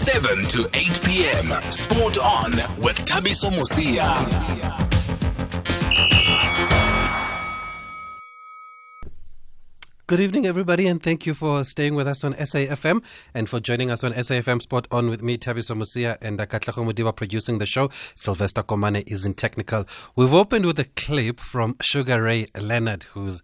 7 to 8 p.m. Sport on with Thabiso Mosia. Good evening, everybody, and thank you for staying with us on SAFM and for joining us on SAFM Sport On with me, Thabiso Mosia, and Katlego Mudiba producing the show. Sylvester Komane is in technical. We've opened with a clip from Sugar Ray Leonard, who's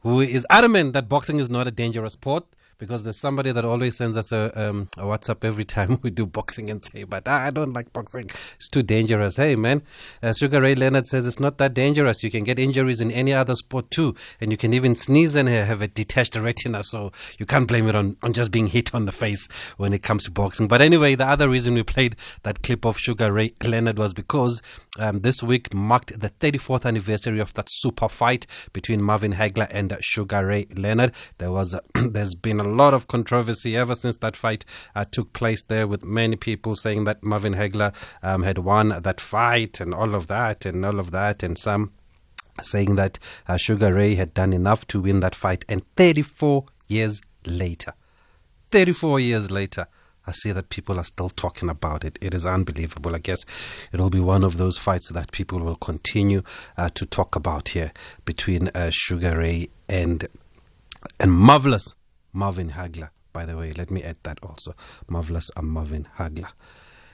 who is adamant that boxing is not a dangerous sport because there's somebody that always sends us a, um, a WhatsApp every time we do boxing and say, but I don't like boxing. It's too dangerous. Hey, man. Uh, Sugar Ray Leonard says it's not that dangerous. You can get injuries in any other sport too. And you can even sneeze and have a detached retina. So you can't blame it on, on just being hit on the face when it comes to boxing. But anyway, the other reason we played that clip of Sugar Ray Leonard was because um, this week marked the 34th anniversary of that super fight between Marvin Hagler and Sugar Ray Leonard. There was, there's been a lot of controversy ever since that fight uh, took place there, with many people saying that Marvin Hagler um, had won that fight and all of that and all of that, and some saying that uh, Sugar Ray had done enough to win that fight. And 34 years later, 34 years later, I see that people are still talking about it. It is unbelievable. I guess it'll be one of those fights that people will continue uh, to talk about here between uh, Sugar Ray and and marvelous Marvin Hagler. By the way, let me add that also. Marvelous Marvin Hagler.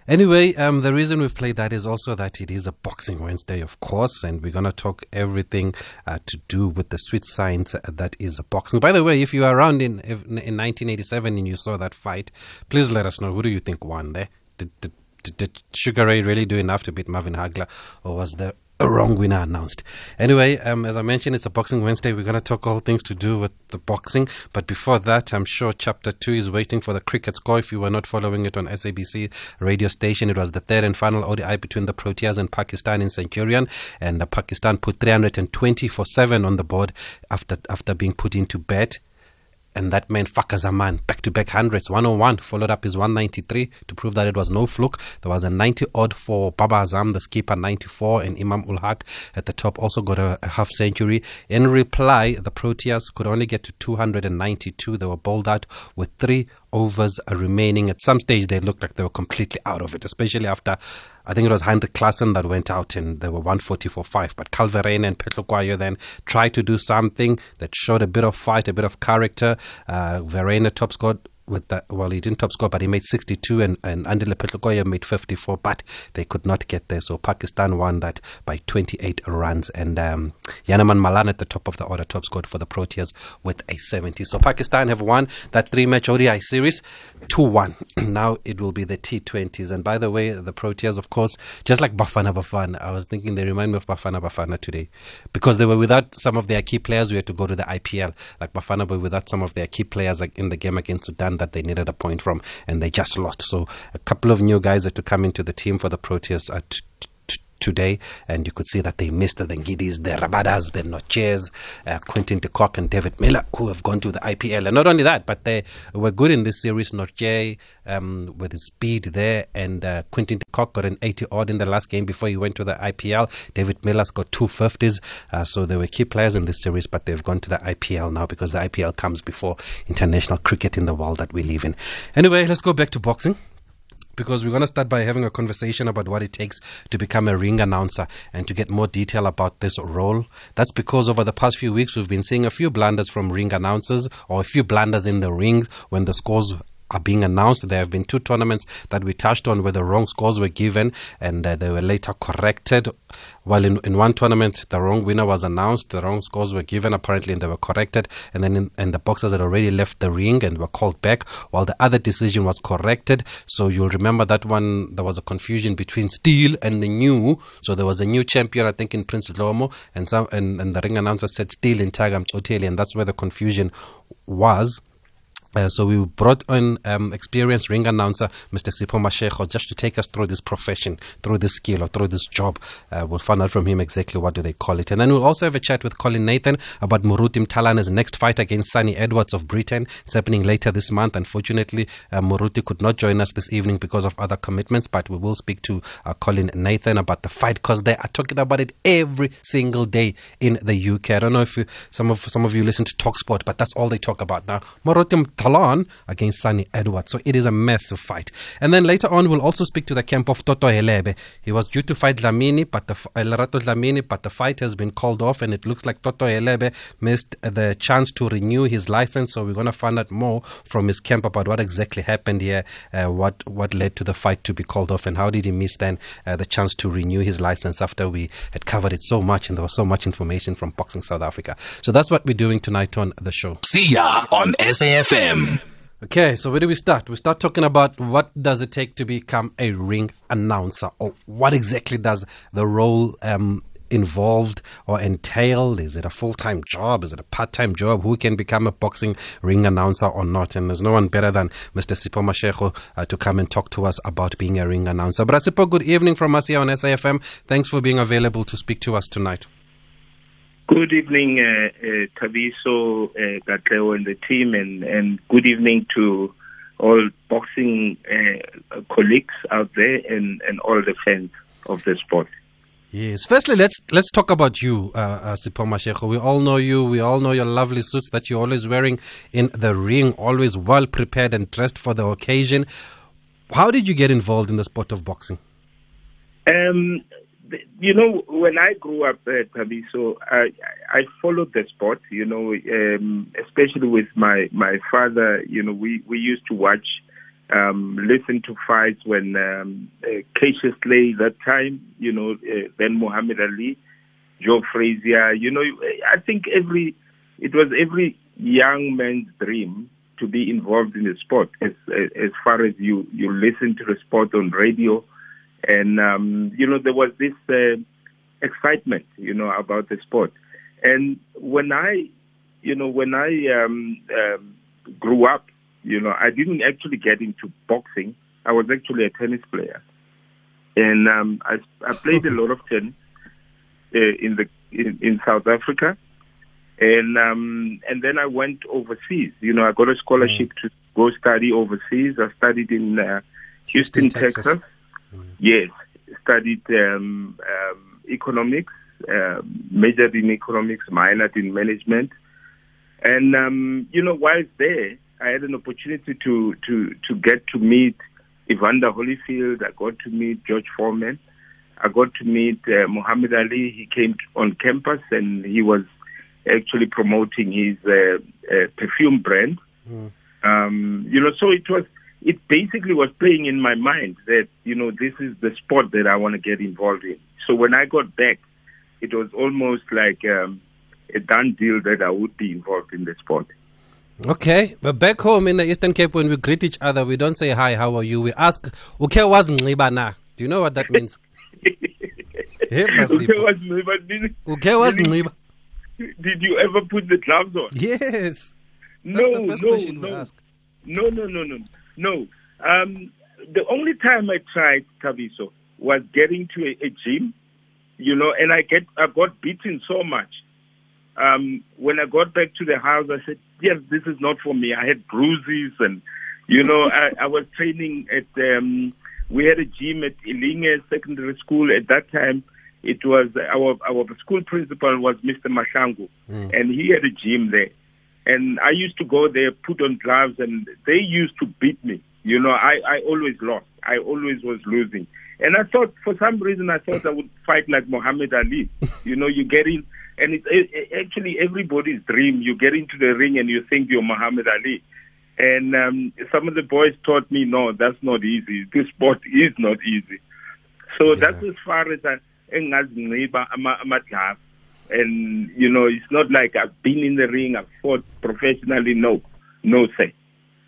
Anyway, um, the reason we've played that is also that it is a Boxing Wednesday, of course, and we're going to talk everything uh, to do with the sweet science that is boxing. By the way, if you are around in, in 1987 and you saw that fight, please let us know. Who do you think won there? Did, did, did Sugar Ray really do enough to beat Marvin Hagler, or was the a wrong winner announced. Anyway, um, as I mentioned, it's a Boxing Wednesday. We're going to talk all things to do with the boxing. But before that, I'm sure Chapter 2 is waiting for the cricket score. If you were not following it on SABC radio station, it was the third and final ODI between the Proteas and Pakistan in Centurion. And uh, Pakistan put 320 for 7 on the board after, after being put into bed and that man Fakhar Zaman back to back hundreds 101 followed up his 193 to prove that it was no fluke. There was a 90 odd for Babar Azam the skipper 94 and Imam Ul Haq at the top also got a, a, half century. In reply the Proteas could only get to 292 they were bowled out with three overs remaining. At some stage, they looked like they were completely out of it, especially after I think it was Heinrich Klaasen that went out and they were 140 for 5. But Kyle Verreynne and Phehlukwayo then tried to do something that showed a bit of fight, a bit of character. Uh, Verreynne top scored with that. Well, he didn't top score, but he made 62, and, and Andile Phehlukwayo made 54, but they could not get there. So Pakistan won that by 28 runs, and um, Janneman Malan at the top of the order top scored for the Proteas with a 70. So Pakistan have won that three match ODI series 2 1. now it will be the T20s. And by the way, the Proteas, of course, just like Bafana Bafana, I was thinking they remind me of Bafana Bafana today because they were without some of their key players. We had to go to the IPL. Like Bafana were without some of their key players in the game against Sudan that they needed a point from, and they just lost. So a couple of new guys had to come into the team for the Proteas uh, t- today, and you could see that they missed the Ngidis, the Rabadas, the Nortjes, uh, Quinton de Kock, and David Miller, who have gone to the IPL. And not only that, but they were good in this series. Nortje, um, with his speed there, and uh, Quinton de Kock got an 80 odd in the last game before he went to the IPL. David Miller's got two 50s. Uh, so they were key players in this series, but they've gone to the IPL now because the IPL comes before international cricket in the world that we live in. Anyway, let's go back to boxing because we're going to start by having a conversation about what it takes to become a ring announcer and to get more detail about this role. That's because over the past few weeks, we've been seeing a few blunders from ring announcers or a few blunders in the ring when the scores are being announced. There have been two tournaments that we touched on where the wrong scores were given and uh, they were later corrected. While in, in one tournament, the wrong winner was announced, the wrong scores were given apparently and they were corrected. And then in, and the boxers had already left the ring and were called back while the other decision was corrected. So you'll remember that one, there was a confusion between Steel and the new. So there was a new champion, I think, in Prince Dlomo and, some, and, and the ring announcer said Steel in Tagam Choteli. And that's where the confusion was. Uh, so we brought on um, experienced ring announcer Mr. Sipho Mashego just to take us through this profession, through this skill or through this job. Uh, we'll find out from him exactly what do they call it. And then we'll also have a chat with Colin Nathan about Moruti Mthalane's next fight against Sunny Edwards of Britain. It's happening later this month. Unfortunately, uh, Moruti could not join us this evening because of other commitments, but we will speak to uh, Colin Nathan about the fight because they are talking about it every single day in the UK. I don't know if you, some of some of you listen to Talksport, but that's all they talk about now. Moruti Against Sunny Edwards. So it is a massive fight. And then later on, we'll also speak to the camp of Toto Helebe. He was due to fight Lamini, but the Dlamini, but the fight has been called off, and it looks like Toto Helebe missed the chance to renew his license. So we're going to find out more from his camp about what exactly happened here, uh, what what led to the fight to be called off, and how did he miss then uh, the chance to renew his license after we had covered it so much and there was so much information from Boxing South Africa. So that's what we're doing tonight on the show. See ya on SAFM. Okay, so where do we start? We start talking about what does it take to become a ring announcer, or what exactly does the role um, involved or entailed? Is it a full time job? Is it a part time job? Who can become a boxing ring announcer or not? And there's no one better than Mr. Sipho Mashego uh, to come and talk to us about being a ring announcer. But Sipho, good evening from us here on SAFM. Thanks for being available to speak to us tonight. Good evening, uh, uh, Thabiso, uh, Gatleo, and the team, and, and good evening to all boxing uh, colleagues out there and, and all the fans of the sport. Yes. Firstly, let's let's talk about you, uh, uh. We all know you. We all know your lovely suits that you're always wearing in the ring, always well prepared and dressed for the occasion. How did you get involved in the sport of boxing? Um, you know, when I grew up, uh, Thabiso, I I followed the sport. You know, um, especially with my my father. You know, we we used to watch, um, listen to fights when um, uh, Cassius Clay that time. You know, uh, then Muhammad Ali, Joe Frazier. You know, I think every it was every young man's dream to be involved in the sport. As as far as you you listen to the sport on radio and, um, you know, there was this uh, excitement, you know, about the sport. And when I, you know, when I um, um, grew up, you know, I didn't actually get into boxing. I was actually a tennis player. And um, I, I played a lot of tennis uh, in the in, in South Africa, and um, and then I went overseas. You know, I got a scholarship mm. to go study overseas. I studied in uh, Houston, Texas. Texas. Yes, studied um, um, economics, uh, majored in economics, minored in management, and um, you know, while there, I had an opportunity to to to get to meet Evander Holyfield. I got to meet George Foreman. I got to meet uh, Muhammad Ali. He came on campus and he was actually promoting his uh, uh, perfume brand. Mm. Um, you know, so it was it basically was playing in my mind that, you know, this is the sport that I want to get involved in. So when I got back, it was almost like um, a done deal that I would be involved in the sport. Okay, but back home in the Eastern Cape, when we greet each other, we don't say hi, how are you? We ask, "Uke was na?" Do you know what that means? Uke was Did you ever put the gloves on? Yes. That's no, no, no. No, no, no, no. No. Um, the only time I tried Thabiso was getting to a, a, gym, you know, and I get I got beaten so much. Um, when I got back to the house, I said, "Yes, this is not for me." I had bruises, and you know, I, I was training at. Um, we had a gym at Ilinge Secondary School at that time. It was our our school principal was Mr. Mashangu, mm. and he had a gym there. And I used to go there, put on gloves, and they used to beat me. You know, I, I always lost. I always was losing. And I thought, for some reason, I thought I would fight like Muhammad Ali. you know, you get in, and it's it, actually everybody's dream. You get into the ring and you think you're Muhammad Ali. And um, some of the boys taught me, no, that's not easy. This sport is not easy. So yeah. that's as far as I, and, you know, it's not like I've been in the ring, I've fought professionally. No, no, sir.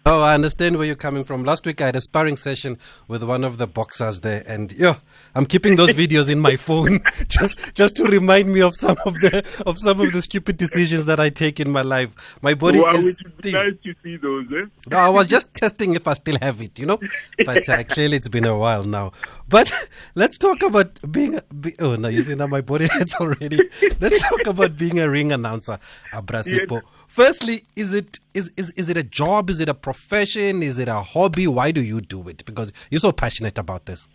Oh, I understand where you're coming from. Last week I had a sparring session with one of the boxers there, and yeah, I'm keeping those videos in my phone just just to remind me of some of the of some of the stupid decisions that I take in my life. My body wow, is. It nice to see those. Eh? No, I was just testing if I still have it, you know. But uh, clearly it's been a while now. But let's talk about being. Be, oh no, you see now my body hurts already. Let's talk about being a ring announcer, Abrasipo. Yes. Firstly, is it is, is is it a job? Is it a profession? Is it a hobby? Why do you do it? Because you're so passionate about this.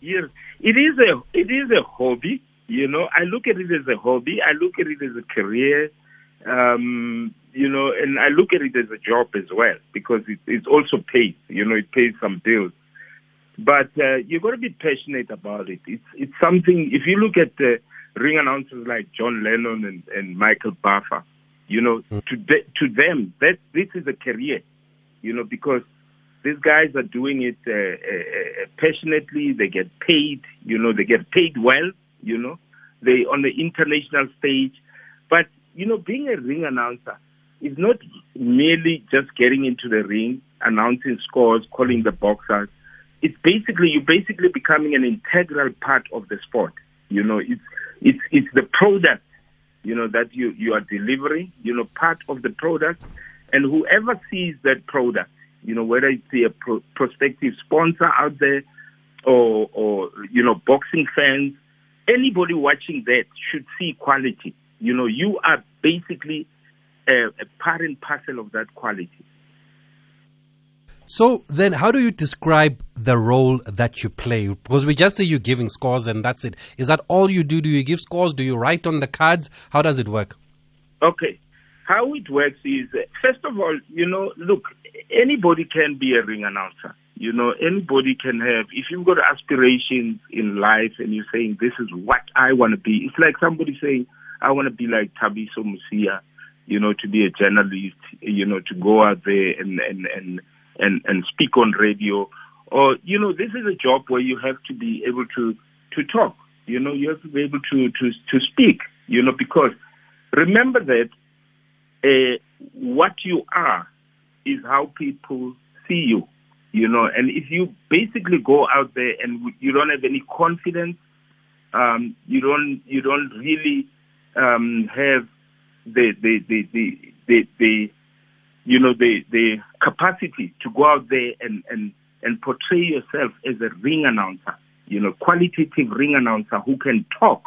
Yes, it is a it is a hobby. You know, I look at it as a hobby. I look at it as a career. Um, you know, and I look at it as a job as well because it, it also pays. You know, it pays some bills. But uh, you've got to be passionate about it. It's it's something. If you look at the ring announcers like John Lennon and, and Michael Buffer, you know, mm. to de- to them that this is a career. You know, because these guys are doing it uh, uh, uh, passionately. They get paid. You know, they get paid well. You know, they on the international stage. But you know, being a ring announcer is not merely just getting into the ring, announcing scores, calling the boxers. It's basically you're basically becoming an integral part of the sport. You know, it's it's it's the product, you know, that you you are delivering. You know, part of the product, and whoever sees that product you know, whether it's a pro- prospective sponsor out there or, or, you know, boxing fans, anybody watching that should see quality. You know, you are basically a, a part and parcel of that quality. So then, how do you describe the role that you play? Because we just say you're giving scores and that's it. Is that all you do? Do you give scores? Do you write on the cards? How does it work? Okay. How it works is, uh, first of all, you know, look, anybody can be a ring announcer. You know, anybody can have, if you've got aspirations in life and you're saying, this is what I want to be, it's like somebody saying, I want to be like Thabiso Mosia, you know, to be a journalist, you know, to go out there and, and, and, and, and speak on radio. Or, you know, this is a job where you have to be able to, to talk. You know, you have to be able to, to, to speak, you know, because remember that uh, what you are is how people see you, you know. And if you basically go out there and you don't have any confidence, um, you don't you don't really um, have the the the the, the, the you know the the capacity to go out there and and and portray yourself as a ring announcer, you know, qualitative ring announcer who can talk.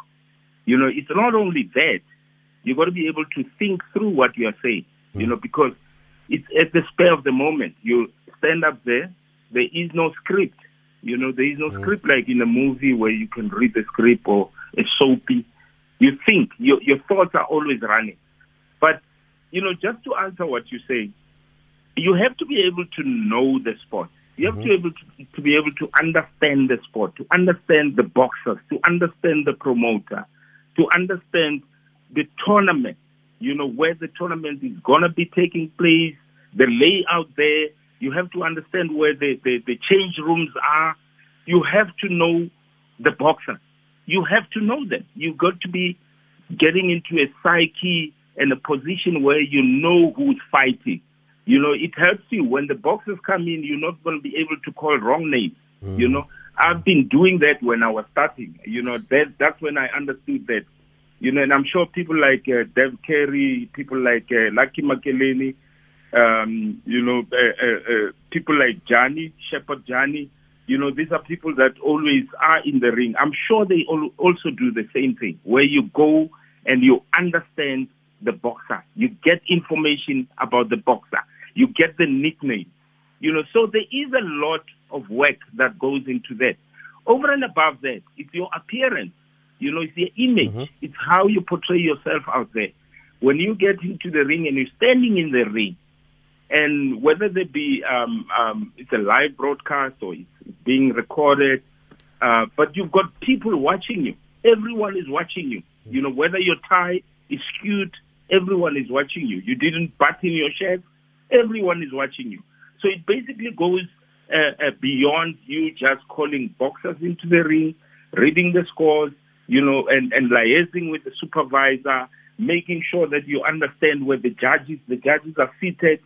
You know, it's not only that you've got to be able to think through what you are saying, mm. you know, because it's at the spur of the moment. You stand up there, there is no script. You know, there is no mm. script like in a movie where you can read the script or a soapy. You think, your, your thoughts are always running. You know, just to answer what you say, you have to be able to know the sport. You have mm-hmm. to be able to, to be able to understand the sport, to understand the boxers, to understand the promoter, to understand the tournament, you know, where the tournament is going to be taking place, the layout there. You have to understand where the, the, the change rooms are. You have to know the boxers. You have to know them. You've got to be getting into a psyche and a position where you know who's fighting. You know, it helps you when the boxes come in. You're not going to be able to call wrong names. Mm. You know, I've been doing that when I was starting. You know, that that's when I understood that you know, and I'm sure people like uh, Dev Carey, people like uh, Lucky Makeleni, um, you know, uh, uh, uh, people like Johnny, Shepherd Johnny, you know, these are people that always are in the ring. I'm sure they also do the same thing, where you go and you understand the boxer. You get information about the boxer. You get the nickname. You know, so there is a lot of work that goes into that. Over and above that, it's your appearance. You know, it's the image. Mm-hmm. It's how you portray yourself out there. When you get into the ring and you're standing in the ring, and whether there be um, um, it's a live broadcast or it's, being recorded, uh, but you've got people watching you. Everyone is watching you. You know, whether your tie is skewed, everyone is watching you. You didn't button your shirt, everyone is watching you. So it basically goes uh, uh, beyond you just calling boxers into the ring, reading the scores, you know, and, and liaising with the supervisor, making sure that you understand where the judges, the judges are seated,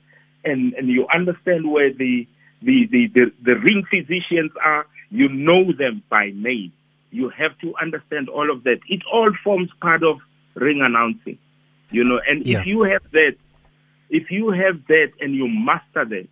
and, and you understand where the, the, the, the, the ring physicians are. You know them by name. You have to understand all of that. It all forms part of ring announcing, you know, and yeah. if you have that, if you have that and you master that,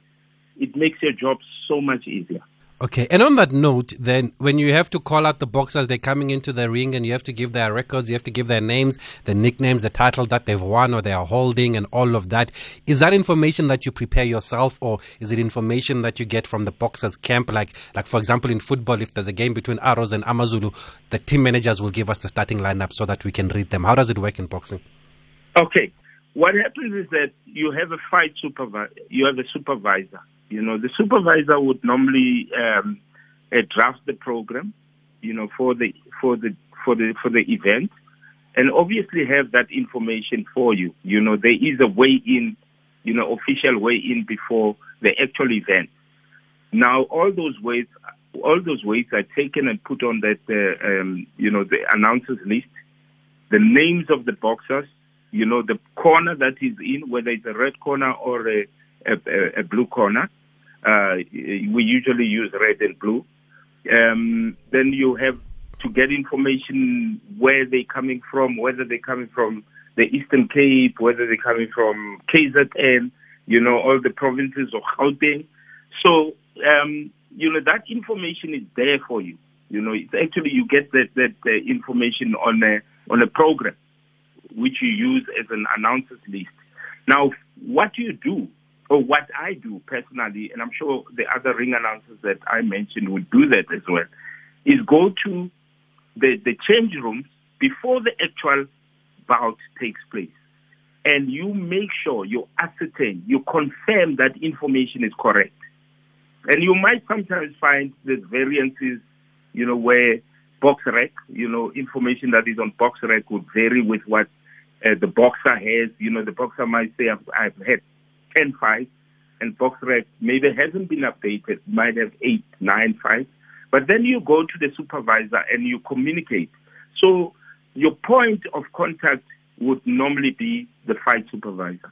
it makes your job so much easier. Okay, and on that note, then when you have to call out the boxers, they're coming into the ring, and you have to give their records, you have to give their names, the nicknames, the title that they've won or they are holding, and all of that. Is that information that you prepare yourself, or is it information that you get from the boxers' camp? Like, like for example, in football, if there's a game between Arrows and Amazulu, the team managers will give us the starting lineup so that we can read them. How does it work in boxing? Okay, what happens is that you have a fight supervisor. You have a supervisor. You know, the supervisor would normally um, uh, draft the program. You know, for the for the for the for the event, and obviously have that information for you. You know, there is a way in, you know, official way in before the actual event. Now, all those ways, all those weights are taken and put on that, uh, um, you know, the announcers list, the names of the boxers, you know, the corner that is in, whether it's a red corner or a, a, a blue corner. Uh, we usually use red and blue. Um, then you have to get information where they're coming from, whether they're coming from the Eastern Cape, whether they're coming from KZN, you know, all the provinces of Gauteng. So, um, you know, that information is there for you. You know, it's actually you get that that uh, information on a on a program, which you use as an announcers list. Now, what you do, or what I do personally, and I'm sure the other ring announcers that I mentioned would do that as well, is go to the, the change rooms before the actual bout takes place. And you make sure you ascertain, you confirm that information is correct. And you might sometimes find that variances, you know, where BoxRec, you know, information that is on BoxRec would vary with what uh, the boxer has. You know, the boxer might say, I've, I've had 10 fights, and BoxRec maybe hasn't been updated, might have 8, 9 fights. But then you go to the supervisor and you communicate. So your point of contact would normally be the fight supervisor.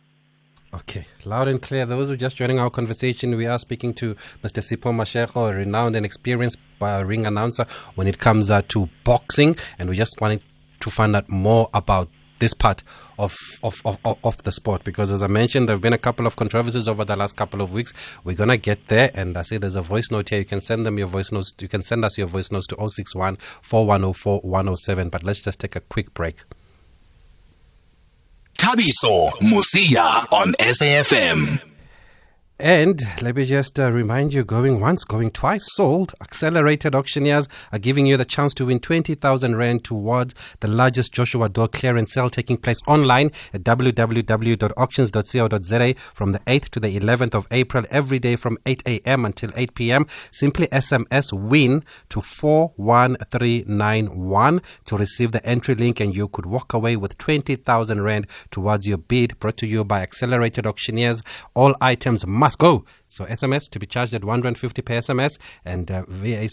Okay, loud and clear. Those who are just joining our conversation, we are speaking to Mr. Sipho Mashego, a renowned and experienced ring announcer when it comes uh, to boxing, and we just wanted to find out more about this part of, of, of, of the sport. Because as I mentioned there have been a couple of controversies over the last couple of weeks. We're gonna get there and I say there's a voice note here. You can send them your voice notes you can send us your voice notes to 061 4104 107 but let's just take a quick break. Thabiso Mosia on SAFM and let me just uh, remind you going once, going twice sold. Accelerated auctioneers are giving you the chance to win 20,000 Rand towards the largest Joshua Doore clearance sale taking place online at www.auctions.co.za from the 8th to the 11th of April, every day from 8 a.m. until 8 p.m. Simply SMS WIN to 41391 to receive the entry link, and you could walk away with 20,000 Rand towards your bid. Brought to you by Accelerated Auctioneers. All items must must go. So SMS to be charged at 150 per SMS and uh, VA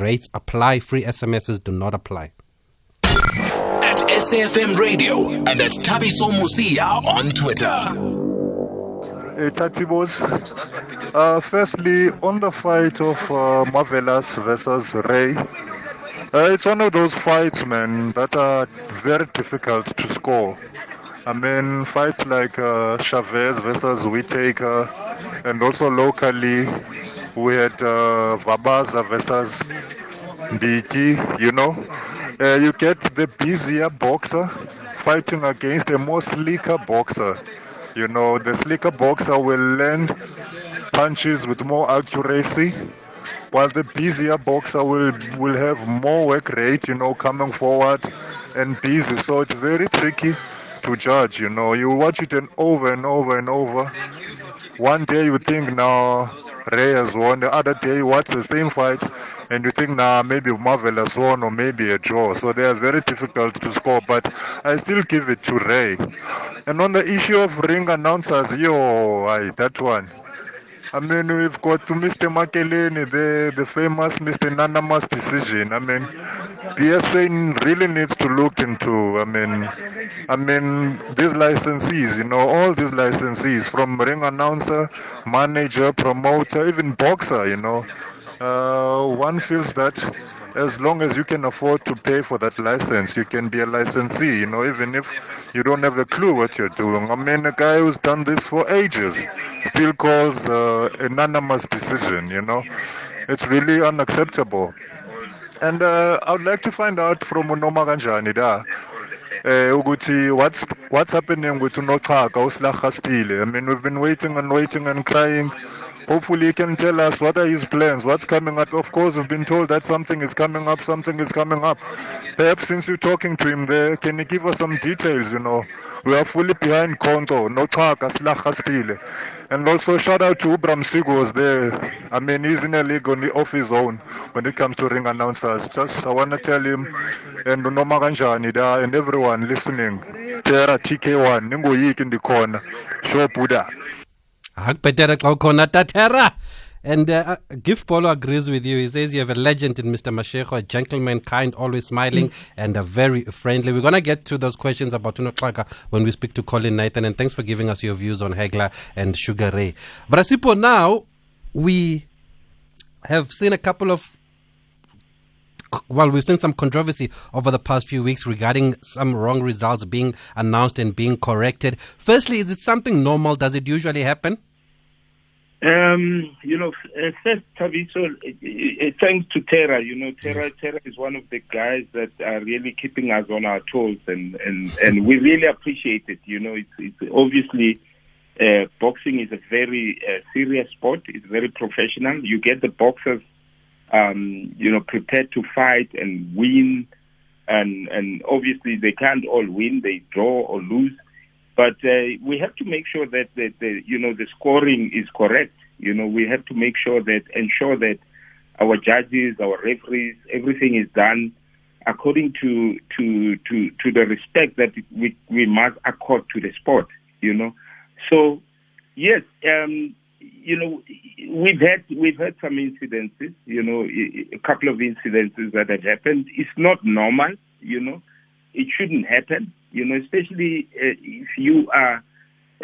rates apply. Free SMSs do not apply. At SAFM Radio and at Thabiso Mosia on Twitter. Hey, Tatibos. Uh, firstly, on the fight of uh, Marvelous versus Ray, uh, it's one of those fights, man, that are very difficult to score. I mean, fights like uh, Chavez versus Whitaker, and also locally, we had uh, Vabaza versus Mbiti, you know. Uh, you get the busier boxer fighting against a more slicker boxer. You know, the slicker boxer will land punches with more accuracy, while the busier boxer will will have more work rate, you know, coming forward and busy. So it's very tricky to judge, you know. You watch it and over and over and over. One day you think now Ray has won, the other day you watch the same fight and you think now nah, maybe Marvel has won or maybe a draw. So they are very difficult to score, but I still give it to Ray. And on the issue of ring announcers, yo, I, that one. I mean, we've got to Mr. Makeleni, the, the famous Mr. Anonymous decision. I mean, BSA really needs to look into, I mean, I mean, these licensees, you know, all these licensees, from ring announcer, manager, promoter, even boxer, you know, uh, one feels that as long as you can afford to pay for that license, you can be a licensee, you know, even if you don't have a clue what you're doing. I mean, a guy who's done this for ages still calls uh, anonymous decision, you know. It's really unacceptable. And uh, I would like to find out from Unoma Kanjani da. Uh, what's what's happening with Unochaka, Uslacha Spile? I mean, we've been waiting and waiting and crying Hopefully, he can tell us what are his plans, what's coming up. Of course, we've been told that something is coming up, something is coming up. Perhaps since you're talking to him there, can you give us some details, you know? We are fully behind Konto, no Chaka, Slachastile. And also shout out to Ubram Sigos there. I mean, he's in a league on the off his own when it comes to ring announcers. Just I want to tell him and Noma Ganjani there and everyone listening. Terra TK1, ningoyiki ndikhona. Sure Buddha. akubhetele xa ukhona tatera and uh, Gift Polo agrees with you. He says you have a legend in Mr. Mashego, a gentleman, kind, always smiling, and a very friendly. We're going to get to those questions about Unoklaka when we speak to Colin Nathan. And thanks for giving us your views on Hagler and Sugar Ray. But Asipo, now we have seen a couple of well, we've seen some controversy over the past few weeks regarding some wrong results being announced and being corrected. Firstly, is it something normal? Does it usually happen? Um, you know, uh, first, Thabiso, uh, uh, thanks to Terra. You know, Terra, Terra is one of the guys that are really keeping us on our toes, and and and we really appreciate it. You know, it's it's obviously. Uh, boxing is a very uh, serious sport. It's very professional. You get the boxers um, you know, prepared to fight and win. And, and obviously they can't all win, they draw or lose. But uh, we have to make sure that, that the, you know, the scoring is correct. You know, we have to make sure that, ensure that our judges, our referees, everything is done according to, to, to, to the respect that we, we must accord to the sport, you know. So, yes, um, you know, we've had we've had some incidences. You know, a couple of incidences that have happened. It's not normal. You know, it shouldn't happen. You know, especially uh, if you are,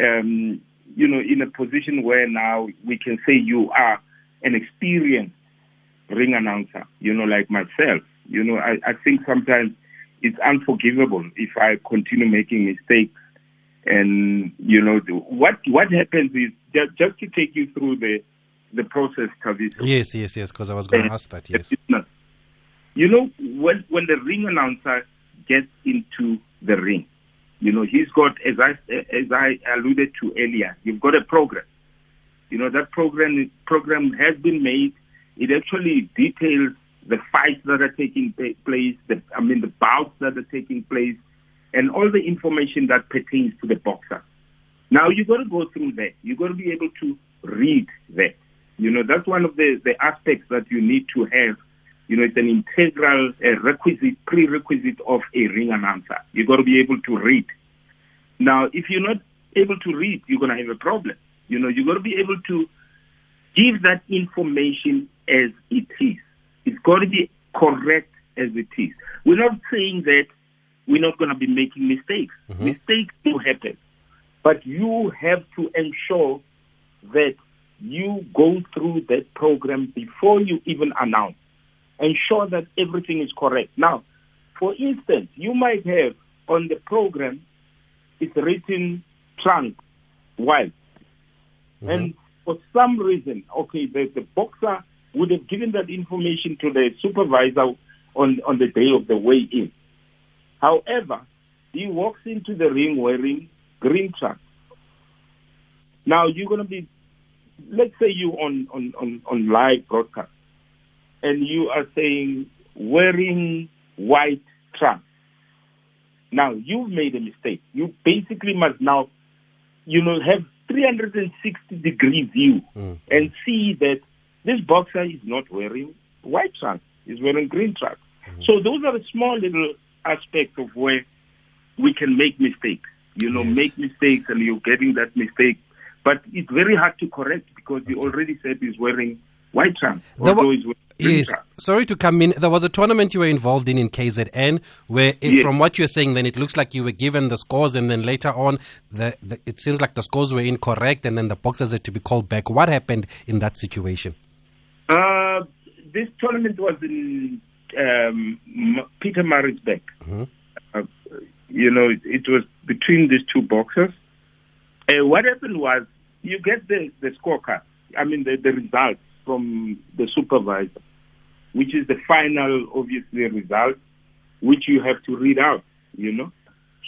um, you know, in a position where now we can say you are an experienced ring announcer. You know, like myself. You know, I, I think sometimes it's unforgivable if I continue making mistakes and you know what what happens is just, just to take you through the the process, Kaviso. Yes, yes, yes. Because I was going to ask that. Yes. You know when when the ring announcer gets into the ring, you know he's got as I as I alluded to earlier, you've got a program. You know that program program has been made. It actually details the fights that are taking place. The I mean the bouts that are taking place and all the information that pertains to the boxer. Now you've got to go through that. You've got to be able to read that. You know that's one of the the aspects that you need to have. You know it's an integral uh, requisite prerequisite of a ring announcer. You've got to be able to read. Now if you're not able to read, you're going to have a problem. You know you've got to be able to give that information as it is. It's got to be correct as it is. We're not saying that we're not going to be making mistakes. Mm-hmm. Mistakes do happen. But you have to ensure that you go through that program before you even announce. Ensure that everything is correct. Now, for instance, you might have on the program, it's written trunk, white. Mm-hmm. And for some reason, okay, the, the boxer would have given that information to the supervisor on, on the day of the weigh-in. However, he walks into the ring wearing green trunks. Now you're going to be, let's say you on, on, on, on live broadcast, and you are saying wearing white trunks. Now you've made a mistake. You basically must now, you know, have 360 degree view mm. and see that this boxer is not wearing white trunks. He's wearing green trunks. Mm. So those are the small little aspects of where we can make mistakes. You know, yes. make mistakes and you're getting that mistake. But it's very hard to correct because you already said he's wearing white trunks. Yes, sorry to come in. There was a tournament you were involved in in KZN where, it, yes. from what you're saying, then it looks like you were given the scores, and then later on, the, the, it seems like the scores were incorrect, and then the boxers had to be called back. What happened in that situation? Uh, this tournament was in um, Pietermaritzburg. Mm-hmm. Uh, you know, it, it, was between these two boxers. Uh, what happened was you get the, the scorecard, I mean, the, the results from the supervisor, which is the final, obviously, result, which you have to read out, you know.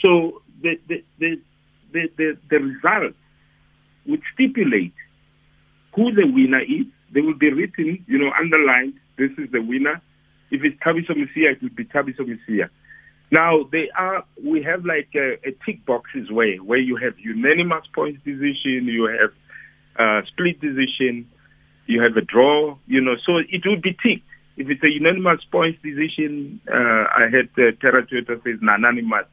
So the, the, the, the, the, the results would stipulate who the winner is. They will be written, you know, underlined. This is the winner. If it's Thabiso Mosia, it will be Thabiso Mosia. Now they are. We have like a, a tick boxes way where you have unanimous points decision, you have uh, split decision, you have a draw. You know, so it will be ticked. If it's a unanimous points decision, uh, I had uh, Terra Toyota says anonymous.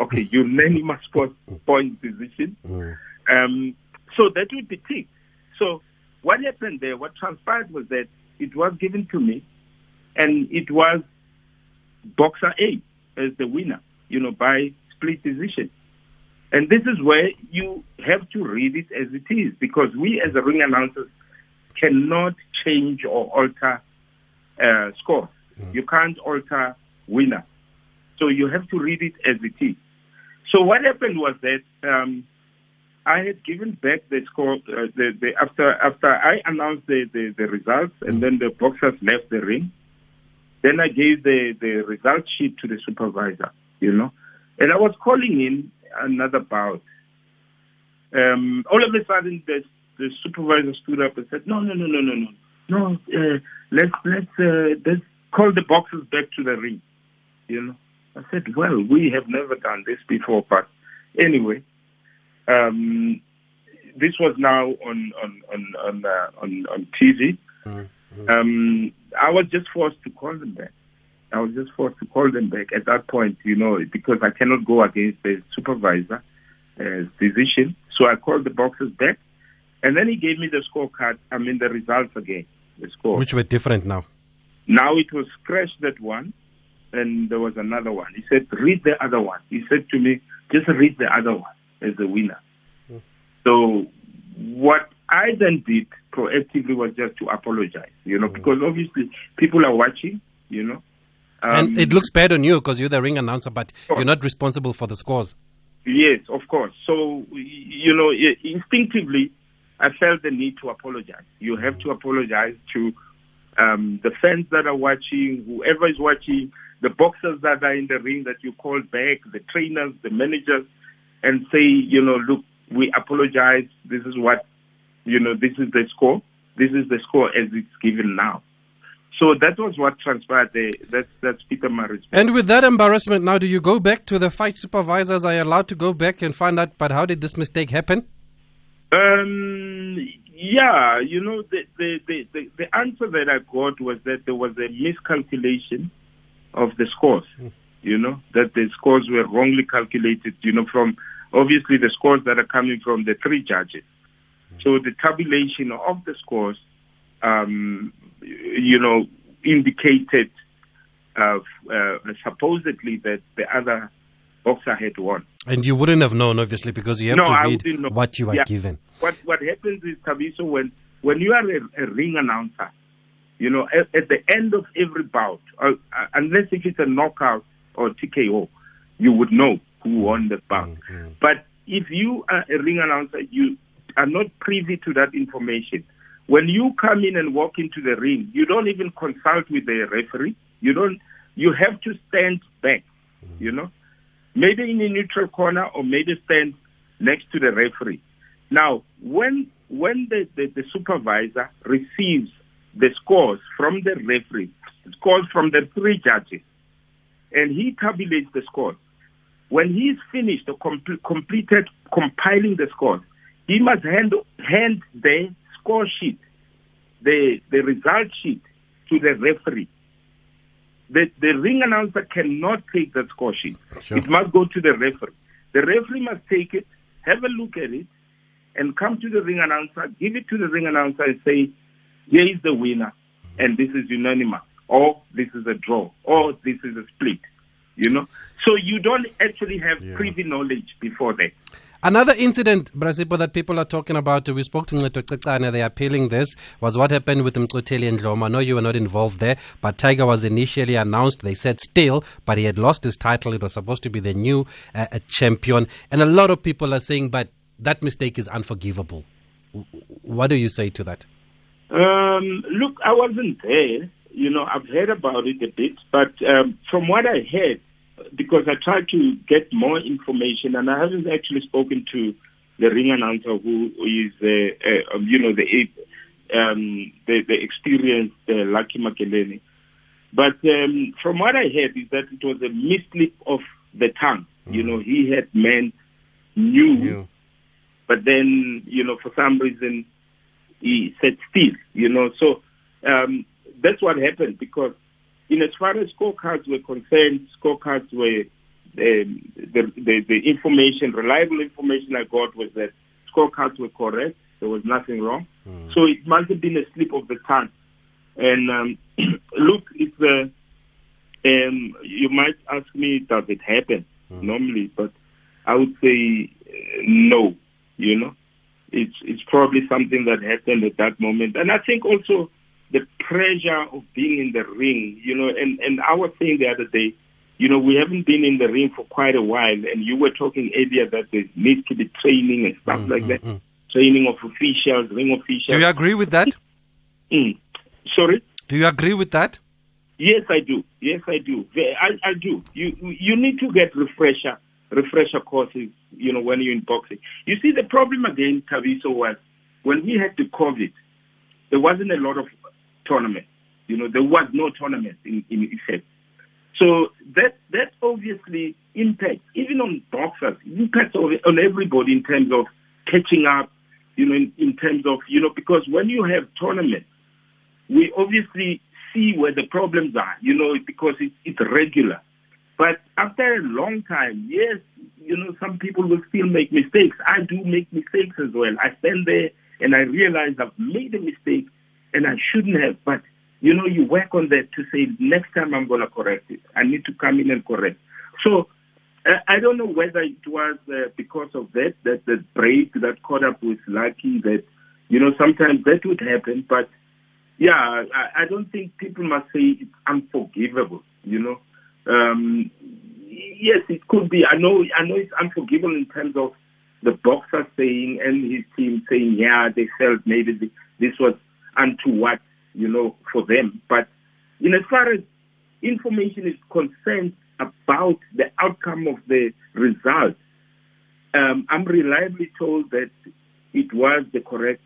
Okay, unanimous points decision. Mm. Um, so that would be ticked. So what happened there? What transpired was that it was given to me, and it was Boxer A as the winner, you know, by split decision. And this is where you have to read it as it is, because we as a ring announcers cannot change or alter uh, scores. You can't alter winner. So you have to read it as it is. So what happened was that um, I had given back the score uh, the, the, after after I announced the, the, the results and then the boxers left the ring. Then I gave the, the result sheet to the supervisor, you know, and I was calling in another bout. Um, all of a sudden, the, the supervisor stood up and said, "No, no, no, no, no, no, no. Uh, let's let's uh, let's call the boxes back to the ring." You know, I said, "Well, we have never done this before, but anyway." Um, this was now on on on on uh, on, on TV. Um, I was just forced to call them back. I was just forced to call them back at that point, you know, because I cannot go against the supervisor uh, decision. So I called the boxers back, and then he gave me the scorecard. I mean, the results again, the score. Which were different now. Now it was scratched that one, and there was another one. He said, read the other one. He said to me, just read the other one as the winner. So what I then did proactively was just to apologize, you know, because obviously people are watching, you know. Um, and it looks bad on you because you're the ring announcer, but you're not responsible for the scores. Yes, of course. So, you know, instinctively, I felt the need to apologize. You have to apologize to um, the fans that are watching, whoever is watching, the boxers that are in the ring that you call back, the trainers, the managers, and say, you know, look, we apologize. This is what, you know, this is the score. This is the score as it's given now. So that was what transpired there. That's, that's Peter Maris. And with that embarrassment, now do you go back to the fight supervisors? Are you allowed to go back and find out, but how did this mistake happen? Um, yeah, you know, the, the, the, the, the answer that I got was that there was a miscalculation of the scores, you know, that the scores were wrongly calculated, you know, from obviously the scores that are coming from the three judges. So the tabulation of the scores, um, you know, indicated uh, uh, supposedly that the other boxer had won. And you wouldn't have known, obviously, because you have No, to read what you are Yeah. given. What what happens is Thabiso when when you are a, a ring announcer, you know, at, at the end of every bout, uh, uh, unless if it's a knockout or TKO, you would know who won the bout. But if you are a ring announcer, you are not privy to that information. When you come in and walk into the ring, you don't even consult with the referee. You don't. You have to stand back. You know, maybe in a neutral corner or maybe stand next to the referee. Now, when when the, the, the supervisor receives the scores from the referee, scores from the three judges, and he tabulates the scores, when he's finished or com- completed compiling the scores, he must hand hand the score sheet, the the result sheet, to the referee. The the ring announcer cannot take that score sheet. Sure. It must go to the referee. The referee must take it, have a look at it, and come to the ring announcer, give it to the ring announcer, and say, "Here is the winner, and this is unanimous, or this is a draw, or this is a split." You know, so you don't actually have privy knowledge before that. Another incident, Brasipo, that people are talking about, we spoke to Nceto Cicane, they're appealing this, was what happened with Mkoteli and Dlomo. I know you were not involved there, but Tiger was initially announced, they said still, but he had lost his title. It was supposed to be the new uh, uh, champion. And a lot of people are saying, but that mistake is unforgivable. What do you say to that? Um, look, I wasn't there. You know, I've heard about it a bit, but um, from what I heard, because I tried to get more information, and I haven't actually spoken to the ring announcer who is, uh, uh, um, you know, the um, the, the experienced uh, Lucky Makelele. But um, from what I heard is that it was a mislip of the tongue. Mm. You know, he had meant new, but then, you know, for some reason he said still, you know. So um, that's what happened because in as far as scorecards were concerned, scorecards were um, the, the, the information, reliable information I got was that scorecards were correct. There was nothing wrong. Mm. So it must have been a slip of the tongue. And um, look, it's uh, um, you might ask me, does it happen mm. normally? But I would say uh, no. You know, it's it's probably something that happened at that moment. And I think also the pressure of being in the ring. You know, and and I was saying the other day you know, we haven't been in the ring for quite a while, and you were talking earlier that there needs to be training and stuff mm, like that. Mm, training of officials, ring officials. Do you agree with that? Mm. Sorry? Do you agree with that? Yes, I do. Yes, I do. I, I do. You you need to get refresher refresher courses. You know, when you're in boxing. You see, the problem again, Thabiso, was when we had the COVID, there wasn't a lot of tournaments. You know, there was no tournament in, in effect. So that that obviously impacts even on boxers, impacts on everybody in terms of catching up, you know, in, in terms of you know because when you have tournaments, we obviously see where the problems are, you know, because it, it's regular. But after a long time, yes, you know, some people will still make mistakes. I do make mistakes as well. I stand there and I realize I've made a mistake and I shouldn't have. But you know, you work on that to say, next time I'm going to correct it. I need to come in and correct. So uh, I don't know whether it was uh, because of that, that the break that caught up with Lucky, that, you know, sometimes that would happen. But yeah, I, I don't think people must say it's unforgivable, you know. Um, yes, it could be. I know, I know it's unforgivable in terms of the boxer saying and his team saying, yeah, they felt maybe this was untoward you know, for them. But in as far as information is concerned about the outcome of the result, um, I'm reliably told that it was the correct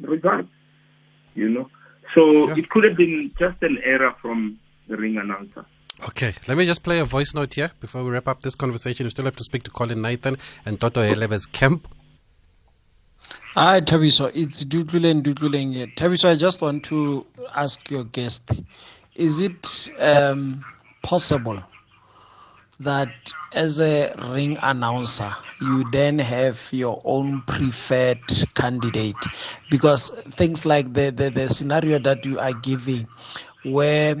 result. You know, so yeah. it could have been just an error from the ring announcer. Okay, let me just play a voice note here before we wrap up this conversation. We still have to speak to Colin Nathan and Toto Helebe's Kemp Hi, Thabiso. It's Dutluleng Dutluleng here. Thabiso, I just want to ask your guest is it um, possible that as a ring announcer, you then have your own preferred candidate? Because things like the, the, the scenario that you are giving, where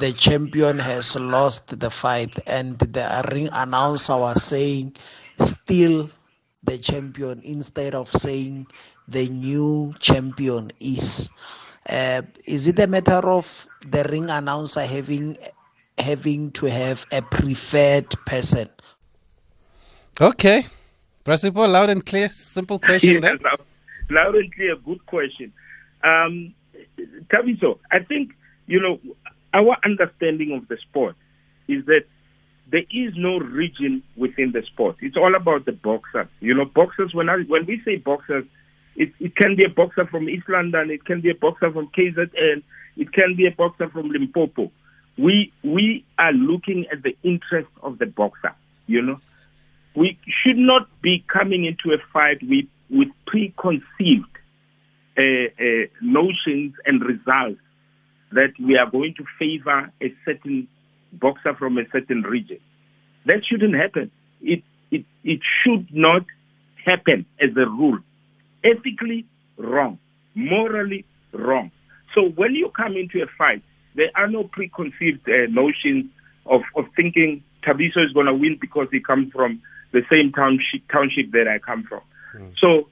the champion has lost the fight and the ring announcer was saying, still the champion instead of saying the new champion is. Uh, is it a matter of the ring announcer having having to have a preferred person? Okay, Principal, loud and clear, simple question. yes, loud, loud and clear, good question. Um, Thabiso, I think you know our understanding of the sport is that there is no region within the sport. It's all about the boxers. You know, boxers. When I when we say boxers, it, it can be a boxer from East London, it can be a boxer from KZN, it can be a boxer from Limpopo. We we are looking at the interest of the boxer. You know, we should not be coming into a fight with with preconceived uh, uh, notions and results that we are going to favor a certain boxer from a certain region. That shouldn't happen. It, it, it should not happen as a rule. Ethically wrong, morally wrong. So when you come into a fight, there are no preconceived uh, notions of, of thinking Thabiso is going to win because he comes from the same township, township that I come from. Mm. So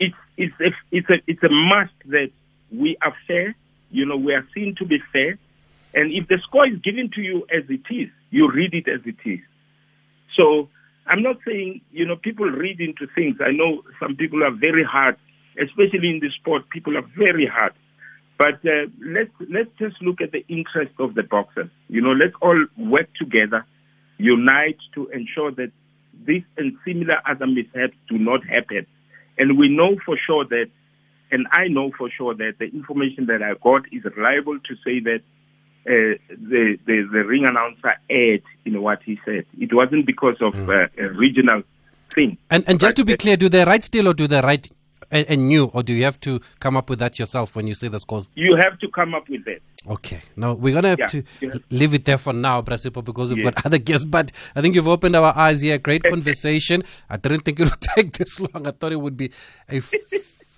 it's, it's, a, it's, a, it's a must that we are fair. You know, we are seen to be fair. And if the score is given to you as it is, you read it as it is. So I'm not saying, you know, people read into things. I know some people are very hard, especially in the sport, people are very hard. But uh, let's let's just look at the interest of the boxers. You know, let's all work together, unite to ensure that this and similar other mishaps do not happen. And we know for sure that and I know for sure that the information that I got is reliable to say that uh, the, the the ring announcer aired in what he said. It wasn't because of uh, a regional thing. And and just to be uh, clear, do they write still or do they write a, a new, or do you have to come up with that yourself when you say the scores? You have to come up with that. Okay, no, we're gonna have Yeah, to yeah. leave it there for now, Bra Sipho, because we've Yeah. got other guests. But I think you've opened our eyes here. Great conversation. I didn't think it would take this long. I thought it would be a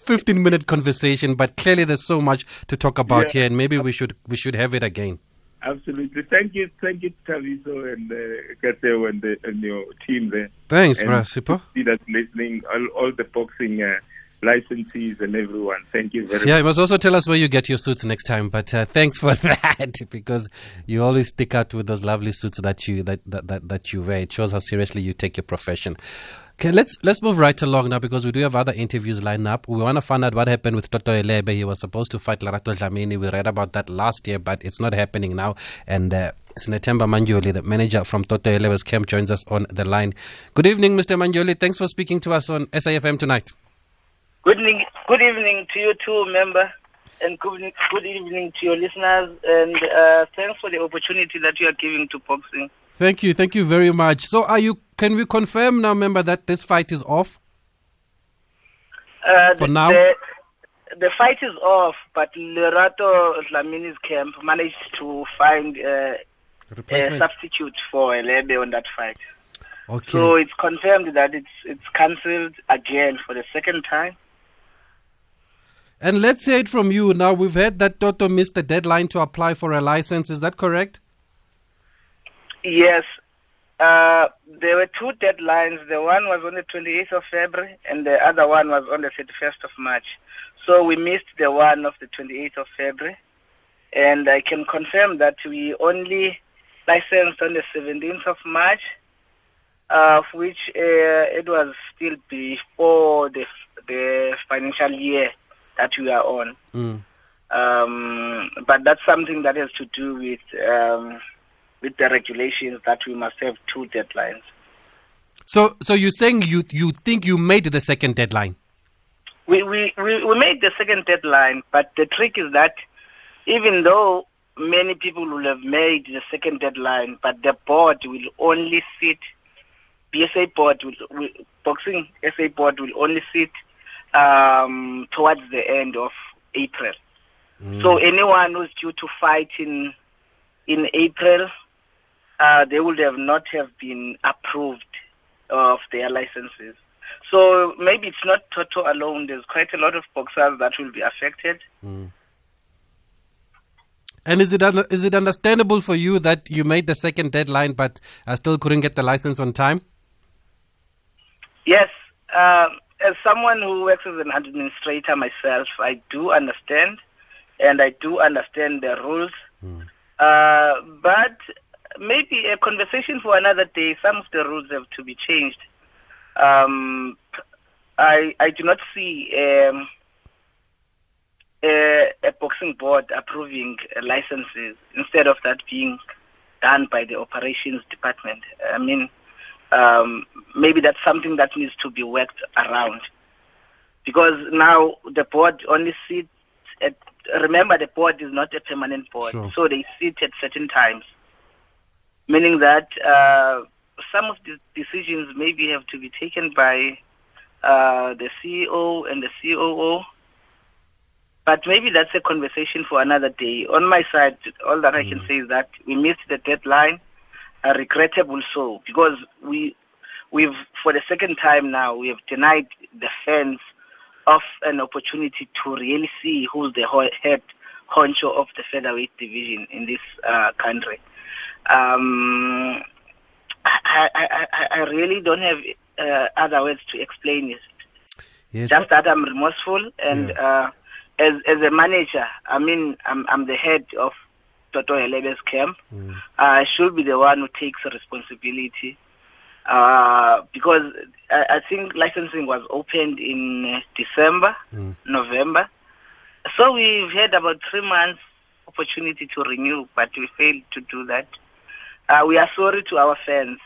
15 minute conversation, but clearly there's so much to talk about Yeah. here, and maybe we should we should have it again. Absolutely. Thank you, thank you, Thabiso and uh, Kateo and, the, and your team there. Thanks, Bra Sipho. see that's listening, all, all the boxing uh, licensees and everyone. Thank you very much. Yeah, you must also tell us where you get your suits next time. But uh, thanks for that because you always stick out with those lovely suits that you that, that, that, that you wear. It shows how seriously you take your profession. Okay, let's let's move right along now because we do have other interviews lined up. We want to find out what happened with Toto Helebe. He was supposed to fight Lerato Dlamini. We read about that last year, but it's not happening now. And uh, Sinetemba Manjoli, the manager from Toto Helebe's camp, joins us on the line. Good evening, Mr. Manjoli. Thanks for speaking to us on SAFM tonight. Good evening, good evening to you too, member, and good, good evening to your listeners. And uh, thanks for the opportunity that you are giving to boxing. Thank you, thank you very much. So, are you? Can we confirm now, member, that this fight is off? Uh, For the, now? the, the fight is off, but Lerato Dlamini's camp managed to find uh, a substitute for Helebe on that fight. Okay. So it's confirmed that it's it's cancelled again for the second time. And let's say it from you now. We've heard that Toto missed the deadline to apply for a license. Is that correct? Yes. Uh, there were two deadlines. The one was on the 28th of February, and the other one was on the 31st of March. So we missed the one of the 28th of February, and I can confirm that we only licensed on the 17th of March, uh, of which uh, it was still before the the financial year that we are on. Mm. Um, but that's something that has to do with um, with the regulations that we must have two deadlines. So, so you're saying you you think you made the second deadline? We, we, we, we made the second deadline, but the trick is that even though many people will have made the second deadline, but the board will only sit, BSA board, will, will, boxing SA board will only sit um, towards the end of April. So anyone who's due to fight in in April, uh, they would have not have been approved of their licenses. So maybe it's not Toto alone. There's quite a lot of boxers that will be affected. And is it un- is it understandable for you that you made the second deadline but uh, still couldn't get the license on time? Yes, uh, as someone who works as an administrator myself, I do understand, and I do understand the rules. Uh, but maybe a conversation for another day. Some of the rules have to be changed. Um, I I do not see um, a, a boxing board approving licenses instead of that being done by the operations department. I mean, um, maybe that's something that needs to be worked around because now the board only sits at. Remember, the board is not a permanent board, Sure. so they sit at certain times, meaning that uh, some of the decisions maybe have to be taken by uh, the CEO and the COO. But maybe that's a conversation for another day. On my side, all that I can say is that we missed the deadline, uh, regrettable so, because we, we've for the second time now we have denied the fans of an opportunity to really see who's the head honcho of the featherweight division in this uh, country. Um, I, I, I, I really don't have uh, other words to explain it. Yes. Just that I'm remorseful, and uh, as as a manager, I mean, I'm I'm the head of Toto Helebe's camp. I should be the one who takes responsibility uh, because I, I think licensing was opened in uh, December, November. So we've had about three months opportunity to renew, but we failed to do that. Uh, we are sorry to our fans.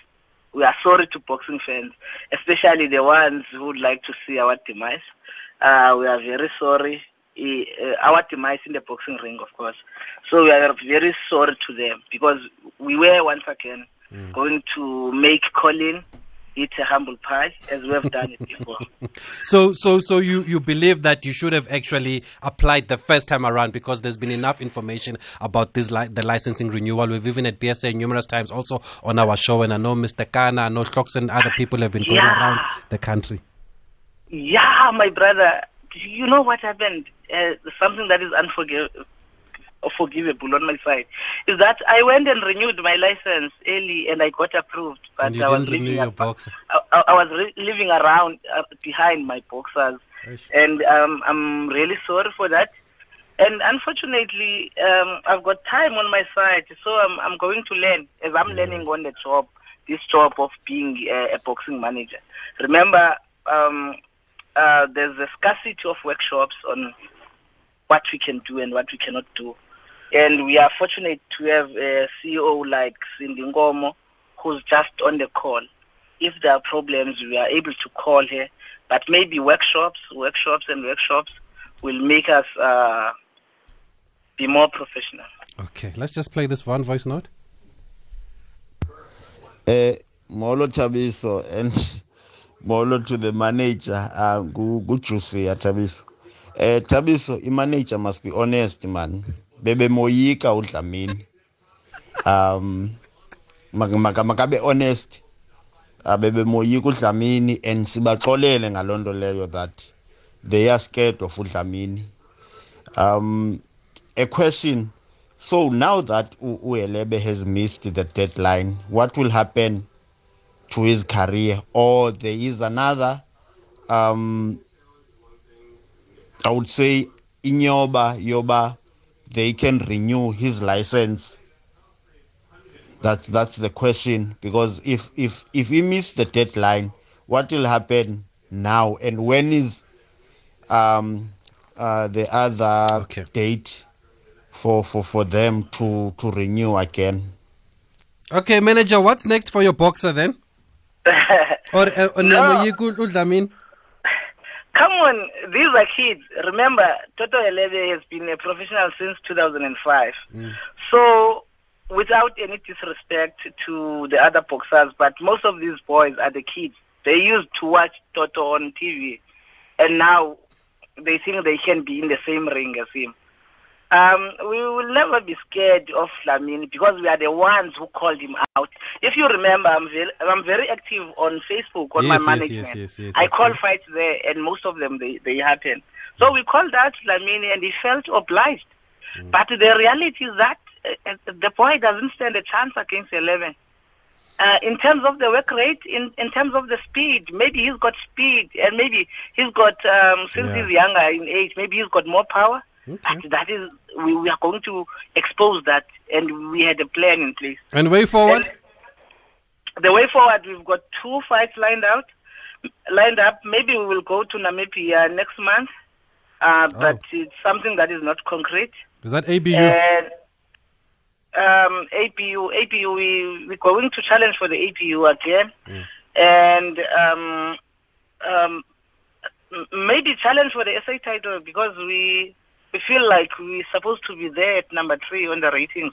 We are sorry to boxing fans, especially the ones who would like to see our demise. Uh, we are very sorry. Uh, our demise in the boxing ring, of course. So we are very sorry to them because we were once again mm. going to make Colin eat a humble pie as we have done it before. so, so, so you, you believe that you should have actually applied the first time around because there's been enough information about this li- the licensing renewal. We've even at BSA numerous times also on our show, and I know Mr. Kana, I know Stocks and other people have been going yeah. around the country. Yeah, my brother. You know what happened? Uh, something that is unforgivable forgivable on my side is that I went and renewed my license early and I got approved. But and you I was your boxer. I, I, was re- living around uh, behind my boxers, and um, I'm really sorry for that. And unfortunately, um, I've got time on my side, so I'm, I'm going to learn as I'm yeah. learning on the job, this job of being a, a boxing manager. Remember, um, uh, there's a scarcity of workshops on what we can do and what we cannot do. And we are fortunate to have a CEO like Cindy Ngomo who's just on the call. If there are problems, we are able to call her. But maybe workshops, workshops, and workshops will make us uh, be more professional. Okay, let's just play this one voice note. Uh, Molo Thabiso and Molo to the manager, uh, Guchusi Chabiso. Uh, Chabiso, the manager must be honest, man. bebemoyika udlamini um makabe honest bebemoyika udlamini and sibaxolele ngaloo nto leyo that they are scared of udlamini um a question so now that uhelebe has missed the deadline what will happen to his career or there is another um i would say inyoba yoba Yoba they can renew his license. That that's the question because if if if he missed the deadline what will happen now? And when is um uh the other okay. date for for for them to to renew again? Okay manager what's next for your boxer then or uh, no. Come on, these are kids. Remember, Toto Helebe has been a professional since 2005. Mm. So, without any disrespect to the other boxers, but most of these boys are the kids. They used to watch Toto on TV, and now they think they can be in the same ring as him. Um, we will never be scared of Dlamini because we are the ones who called him out. If you remember, I'm very, I'm very active on Facebook on yes, my yes, management. Yes, yes, I call fights there, and most of them they, they happen. So we called out Dlamini, and he felt obliged. Mm. But the reality is that uh, uh, the boy doesn't stand a chance against Helebe. Uh, in terms of the work rate, in, in terms of the speed, maybe he's got speed, and maybe he's got, um, since yeah. he's younger in age, maybe he's got more power. Okay. that is, we, we are going to expose that, and we had a plan in place. And the way forward? And the way forward, we've got two fights lined out, lined up. Maybe we will go to Namibia next month, uh, oh. but it's something that is not concrete. Is that ABU? And, um, ABU, ABU, we, we're going to challenge for the ABU again. Mm. And um, um, maybe challenge for the SA title because we we feel like we're supposed to be there at number three on the ratings.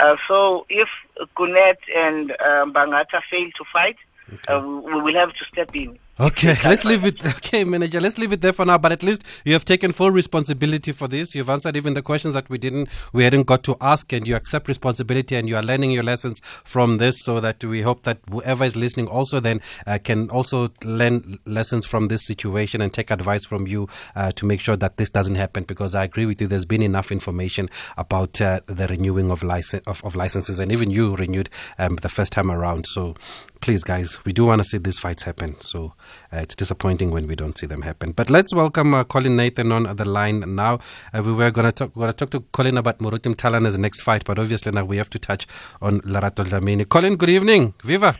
Uh, so if Gunet and uh, Bangata fail to fight, okay. uh, we, we will have to step in. Okay, let's leave it. Okay, manager, let's leave it there for now. But at least you have taken full responsibility for this. You've answered even the questions that we didn't, we hadn't got to ask, and you accept responsibility, and you are learning your lessons from this. So that we hope that whoever is listening also then uh, can also learn lessons from this situation and take advice from you uh, to make sure that this doesn't happen. Because I agree with you, there's been enough information about uh, the renewing of license of, of, licenses, and even you renewed um, the first time around. So please, guys, we do want to see these fights happen. So it's disappointing when we don't see them happen. But let's welcome uh, Colin Nathan on the line now. Uh, we were going to talk, going to talk to Colin about Moruti Mthalane's next fight, but obviously now we have to touch on Dlamini. Colin, good evening. Viva.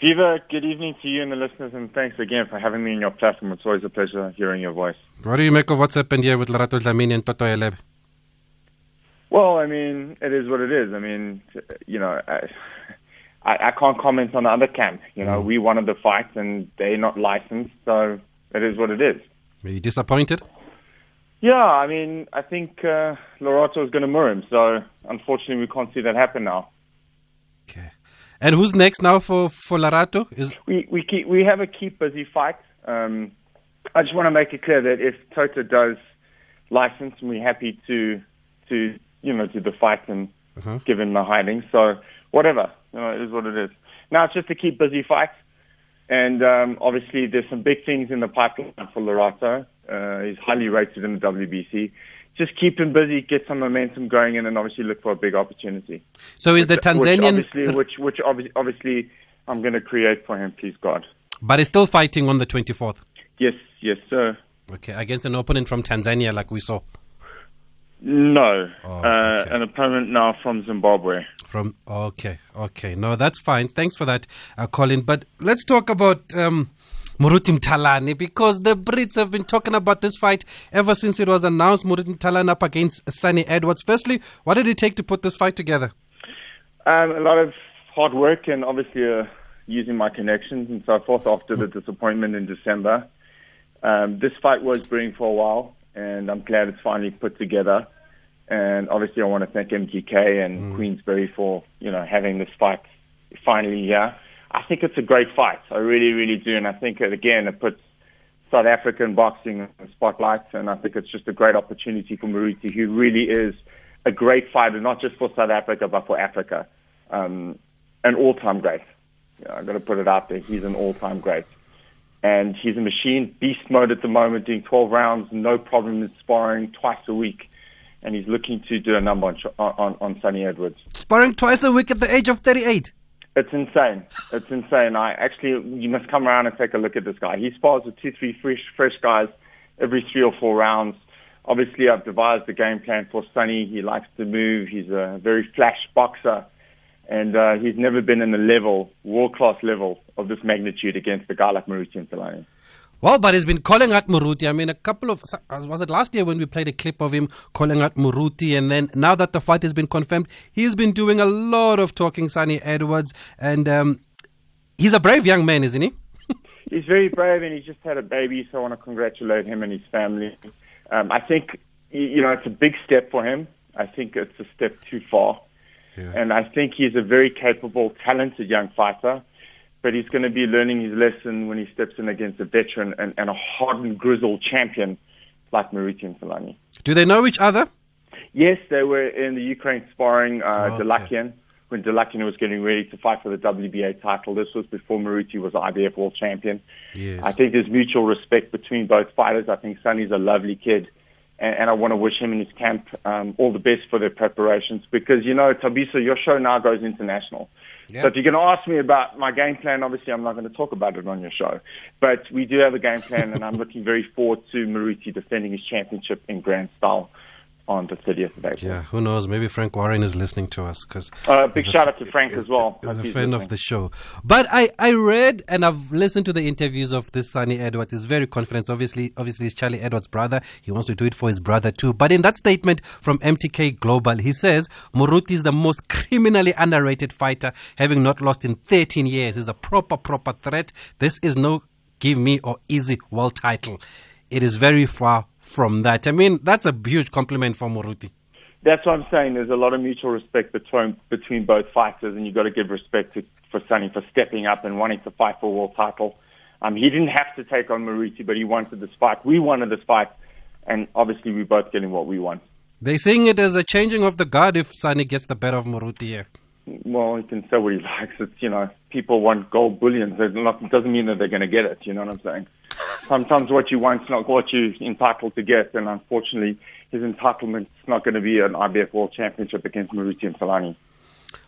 Viva, good evening to you and the listeners, and thanks again for having me on your platform. It's always a pleasure hearing your voice. What do you make of what's happened here with Dlamini and Toto Helebe? Well, I mean, it is what it is. I mean, you know, I, I, I can't comment on the other camp. You know, mm. we wanted the fight and they're not licensed, so it is what it is. Are you disappointed? Yeah, I mean, I think uh, Lerato is going to murr him. So unfortunately, we can't see that happen now. Okay. And who's next now for for Lerato? Is We we keep we have a keep busy fight. Um, I just want to make it clear that if Toto does license, we're happy to to you know do the fight and Uh-huh. give him the hiding. So whatever, you know, it is what it is. Now it's just to keep busy fight, and um, obviously there's some big things in the pipeline for Lerato. Uh, he's highly rated in the WBC. Just keep him busy, get some momentum going, in, and obviously look for a big opportunity. so is the Which Tanzanian, obviously, which which obviously, obviously I'm going to create for him. Please God. but he's still fighting on the 24th. Yes, yes, sir. Okay, against an opponent from Tanzania, like we saw No, Oh, uh, okay. an opponent now from Zimbabwe. from. Okay, okay, no, that's fine. Thanks for that, uh, Colin. But let's talk about. Um, Moruti Mthalane, because the Brits have been talking about this fight ever since it was announced. Moruti Mthalane up against Sonny Edwards. Firstly, what did it take to put this fight together? Um, a lot of hard work and obviously uh, using my connections and so forth after the disappointment in December. Um, this fight was brewing for a while, and I'm glad it's finally put together. And obviously, I want to thank MTK and Queensberry for you know having this fight finally here. I think it's a great fight. I really, really do, and I think it, again it puts South African boxing in the spotlight, and I think it's just a great opportunity for Moruti, who really is a great fighter, not just for South Africa but for Africa. Um, an all-time great. Yeah, I've got to put it out there. He's an all-time great, and he's a machine, beast mode at the moment, doing 12 rounds, no problem in sparring twice a week, and he's looking to do a number on on, on Sonny Edwards. Sparring twice a week at the age of 38. It's insane. It's insane. I actually, you must come around and take a look at this guy. He spars with two, three fresh, fresh guys every three or four rounds. Obviously, I've devised a game plan for Sonny. He likes to move. He's a very flash boxer, and uh, he's never been in the level, world class level of this magnitude against a guy like Moruti Mthalane. Well, but he's been calling out Moruti. I mean, a couple of was it last year when we played a clip of him calling out Moruti, and then now that the fight has been confirmed, he's been doing a lot of talking, Sonny Edwards, and um, he's a brave young man, isn't he? He's very brave, and he's just had a baby, so I want to congratulate him and his family. Um, I think you know it's a big step for him. I think it's a step too far, Yeah. and I think he's a very capable, talented young fighter. But he's going to be learning his lesson when he steps in against a veteran and, and a hardened, grizzled champion like Moruti Mthalane. Do they know each other? Yes, they were in the Ukraine sparring uh, Okay. Dalakian when Dalakian was getting ready to fight for the WBA title. This was before Moruti was IBF world champion. Yes. I think there's mutual respect between both fighters. I think Sonny's a lovely kid, and, and I want to wish him and his camp um, all the best for their preparations because, you know, Thabiso, your show now goes international. So if you're going to ask me about my game plan, obviously I'm not going to talk about it on your show. But we do have a game plan, and I'm looking very forward to Moruti defending his championship in grand style on the 30th of April. Yeah, who knows? Maybe Frank Warren is listening to us because Uh, big shout out to Frank as well. He's a fan of the show. But I, I read and I've listened to the interviews of this Sonny Edwards. He's very confident. Obviously, obviously, he's Charlie Edwards' brother. He wants to do it for his brother too. But in that statement from MTK Global, he says Moruti is the most criminally underrated fighter, having not lost in 13 years. He's a proper, proper threat. This is no give me or easy world title. It is very far from that. I mean, that's a huge compliment for Moruti. That's what I'm saying. There's a lot of mutual respect between between both fighters, and you've got to give respect to, for Sonny for stepping up and wanting to fight for a world title. Um, he didn't have to take on Moruti, but he wanted this fight. We wanted this fight, and obviously we're both getting what we want. They're seeing it as a changing of the guard if Sonny gets the better of Moruti here. Well, he can say what he likes. It's you know, people want gold bullions. It doesn't mean that they're going to get it. You know what I'm saying? Sometimes what you want's not what you're entitled to get, and unfortunately, his entitlement's not going to be an IBF World Championship against Moruti Mthalane.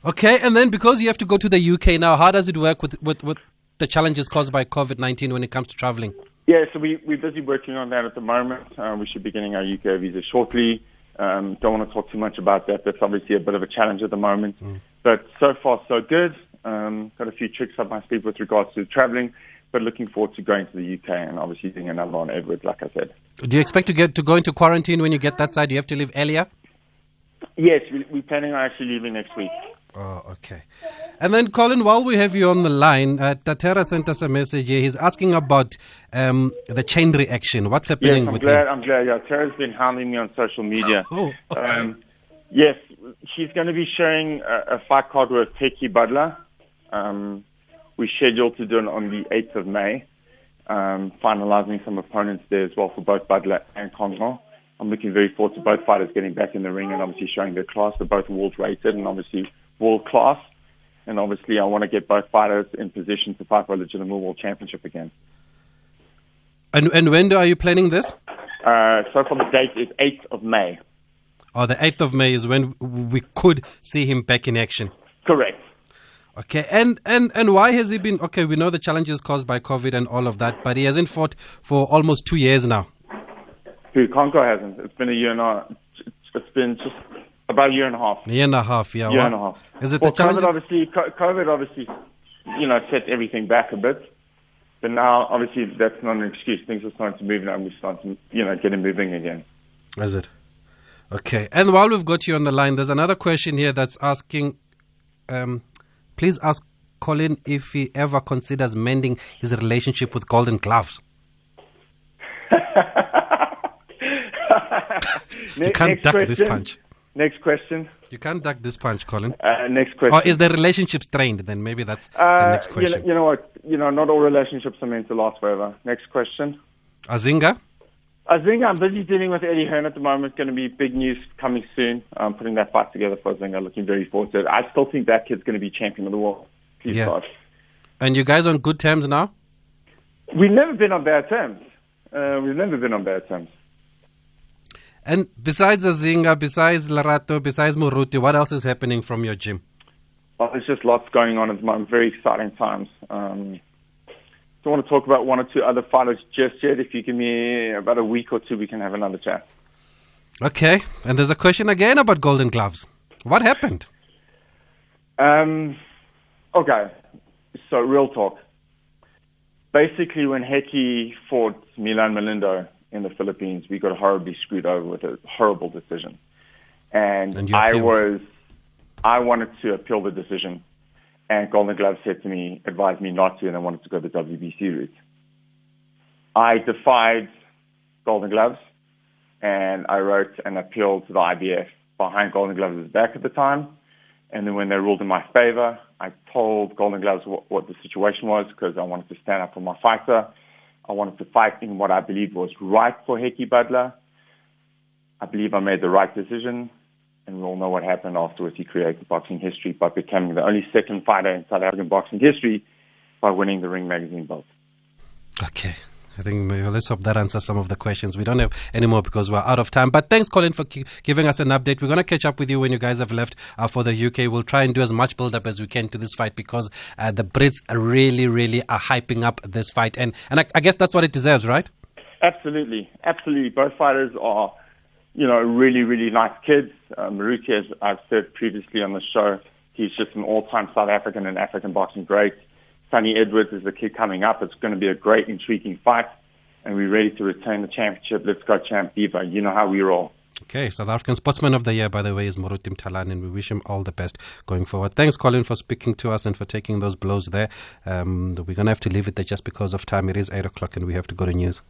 Okay, and then because you have to go to the UK now, how does it work with, with, with the challenges caused by COVID 19 when it comes to traveling? Yeah, so we, we're busy working on that at the moment. Uh, we should be getting our UK visa shortly. Um, don't want to talk too much about that. That's obviously a bit of a challenge at the moment. But so far, so good. Um, got a few tricks up my sleeve with regards to traveling, but looking forward to going to the UK and obviously doing another one, Edward, like I said. Do you expect to get to go into quarantine when you get that side? Do you have to leave earlier? Yes, we, we're planning on actually leaving next week. Oh, okay. And then, Colin, while we have you on the line, uh, Tatera sent us a message here. He's asking about um, the chain reaction. What's happening Yes, I'm with glad. him? I'm glad. Yeah, Tara's been hounding me on social media. Oh, okay. Um, yes, she's going to be sharing a, a fight card with Hekkie Budler. Um, we're scheduled to do it on the 8th of May, um, finalizing some opponents there as well for both Budler and Congo. I'm looking very forward to both fighters getting back in the ring and obviously showing their class. They're both world rated and obviously world class. And obviously, I want to get both fighters in position to fight for a legitimate world championship again. And, and when do, are you planning this? Uh, so far, the date is 8th of May. Oh, the 8th of May is when we could see him back in action. Correct. Okay, and, and, and why has he been? Okay, we know the challenges caused by COVID and all of that, but he hasn't fought for almost two years now. Who Congo hasn't. It's been a year and a It's been just about a year and a half. A year and a half, yeah. year and a half. Is it well, the challenges? COVID obviously, COVID obviously, you know, set everything back a bit. But now, obviously, that's not an excuse. Things are starting to move now, and we're starting to, you know, getting moving again. Is it? Okay. And while we've got you on the line, there's another question here that's asking um, please ask Colin if he ever considers mending his relationship with Golden Gloves. you can't next duck this punch. Next question. You can't duck this punch, Colin. Uh, next question. Or is the relationship strained? Then maybe that's the uh, next you, question. know, you know what? You know, not all relationships are meant to last forever. Next question. Azinga? I think I'm busy dealing with Eddie Hearn at the moment. It's Going to be big news coming soon. I'm putting that fight together for Zinga. Looking very forward to it. I still think that kid's going to be champion of the world. Please Yeah. God. And you guys on good terms now? We've never been on bad terms. Uh, we've never been on bad terms. And besides Azinga, besides Lerato, besides Muruti, what else is happening from your gym? Well, there's just lots going on at the moment. Very exciting times. Um, don't want to talk about one or two other fighters just yet. If you give me about a week or two, we can have another chat. Okay. And there's a question again about Golden Gloves. What happened? Um, okay, so real talk. Basically, when Hekkie fought Milan Melindo in the Philippines, we got horribly screwed over with a horrible decision, and, And I was, I wanted to appeal the decision, and Golden Glove said to me, advised me not to, and I wanted to go the WBC route. I defied Golden Gloves, and I wrote an appeal to the IBF behind Golden Gloves' back at the time. And then when they ruled in my favor, I told Golden Gloves what, what the situation was because I wanted to stand up for my fighter. I wanted to fight in what I believed was right for Hekkie Budler. I believe I made the right decision, and we all know what happened afterwards. He created boxing history by becoming the only second fighter in South African boxing history by winning the Ring Magazine belt. Okay. I think maybe let's hope that answers some of the questions. We don't have any more because we're out of time. But thanks, Colin, for ki- giving us an update. We're going to catch up with you when you guys have left uh, for the UK. We'll try and do as much build up as we can to this fight because uh, the Brits really, really are hyping up this fight. And, and I, I guess that's what it deserves, right? Absolutely, absolutely. Both fighters are, you know, really, really nice kids. Moruti, as I've said previously on the show, he's just an all-time South African and African boxing great. Sonny Edwards is the kid coming up. It's going to be a great, intriguing fight, and we're ready to retain the championship. Let's go, champ Diva. You know how we roll. Okay, South African Sportsman of the Year, by the way, is Moruti Mthalane, and we wish him all the best going forward. Thanks, Colin, for speaking to us and for taking those blows there. Um, we're going to have to leave it there just because of time. It is 8 o'clock and we have to go to news.